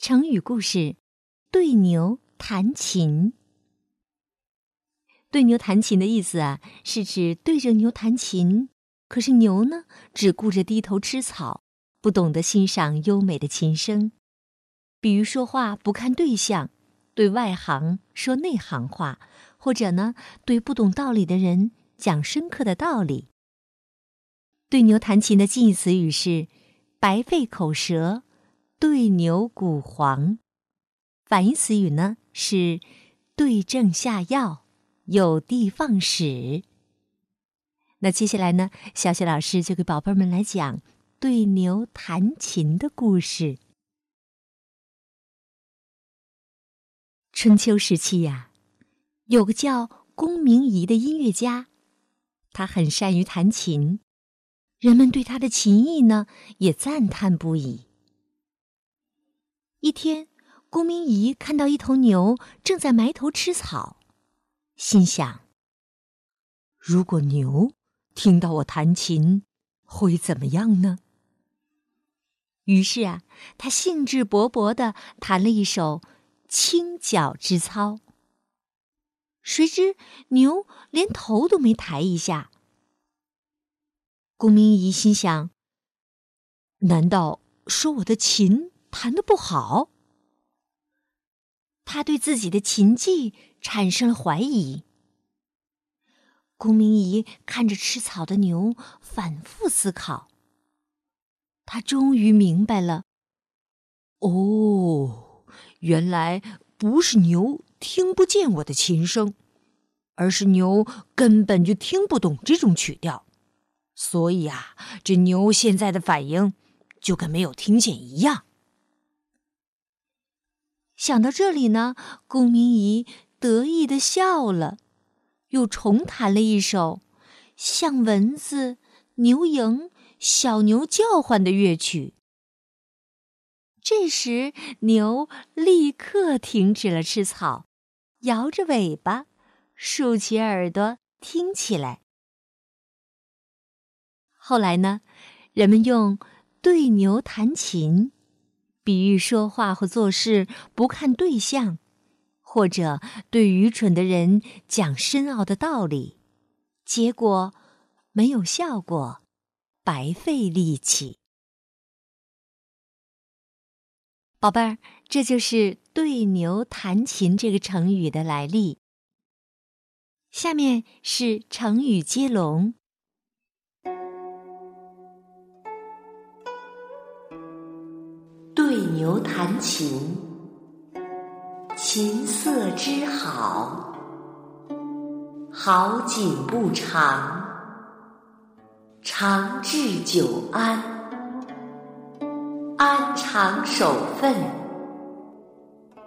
成语故事：对牛弹琴。对牛弹琴的意思啊，是指对着牛弹琴，可是牛呢，只顾着低头吃草，不懂得欣赏优美的琴声。比如说话不看对象，对外行说内行话，或者呢，对不懂道理的人讲深刻的道理。对牛弹琴的近义词语是白费口舌。对牛鼓黄，反义词语呢是对症下药，有的放矢。那接下来呢，小雪老师就给宝贝们来讲对牛弹琴的故事。春秋时期呀，有个叫公明仪的音乐家，他很善于弹琴，人们对他的琴艺呢也赞叹不已。一天，公明仪看到一头牛正在埋头吃草，心想：“如果牛听到我弹琴，会怎么样呢？”于是啊，他兴致勃勃地弹了一首轻脚之操。谁知牛连头都没抬一下。公明仪心想：“难道说我的琴？”弹得不好，他对自己的琴技产生了怀疑。公明仪看着吃草的牛，反复思考。他终于明白了：哦，原来不是牛听不见我的琴声，而是牛根本就听不懂这种曲调。所以啊，这牛现在的反应就跟没有听见一样。想到这里呢，公明仪得意的笑了，又重弹了一首像蚊子、牛蝇、小牛叫唤的乐曲。这时，牛立刻停止了吃草，摇着尾巴，竖起耳朵听起来。后来呢，人们用对牛弹琴。比喻说话或做事不看对象，或者对愚蠢的人讲深奥的道理，结果没有效果，白费力气。宝贝儿，这就是“对牛弹琴”这个成语的来历。下面是成语接龙。对牛弹琴，琴瑟之好，好景不长，长治久安，安常守分，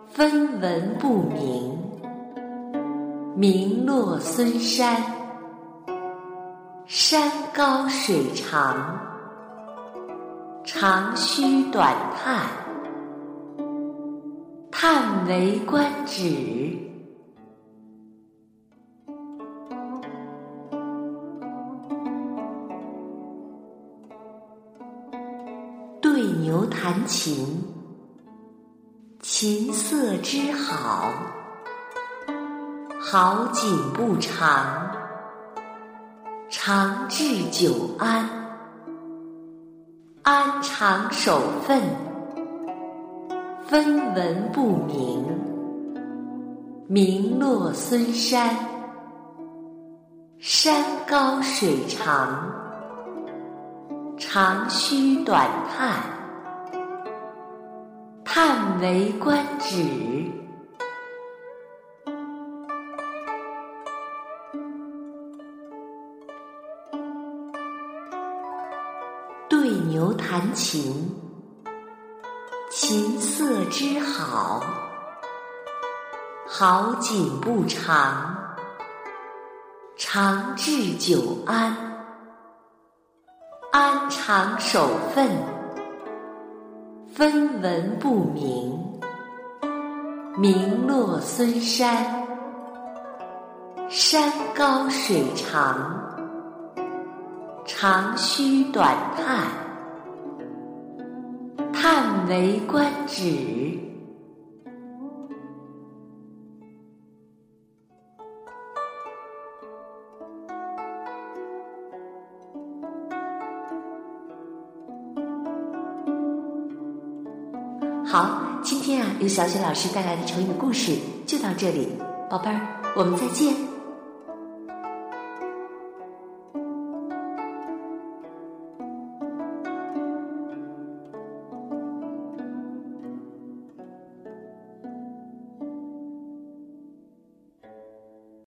分文不明，名落孙山，山高水长。长吁短叹，叹为观止。对牛弹琴，琴瑟之好，好景不长，长治久安。安常守分，分文不明，名落孙山，山高水长，长吁短叹，叹为观止。对牛弹琴，琴瑟之好，好景不长，长治久安，安常守分，分文不明，名落孙山，山高水长。长吁短叹，叹为观止。好，今天啊，由小雪老师带来的成语故事就到这里，宝贝儿，我们再见。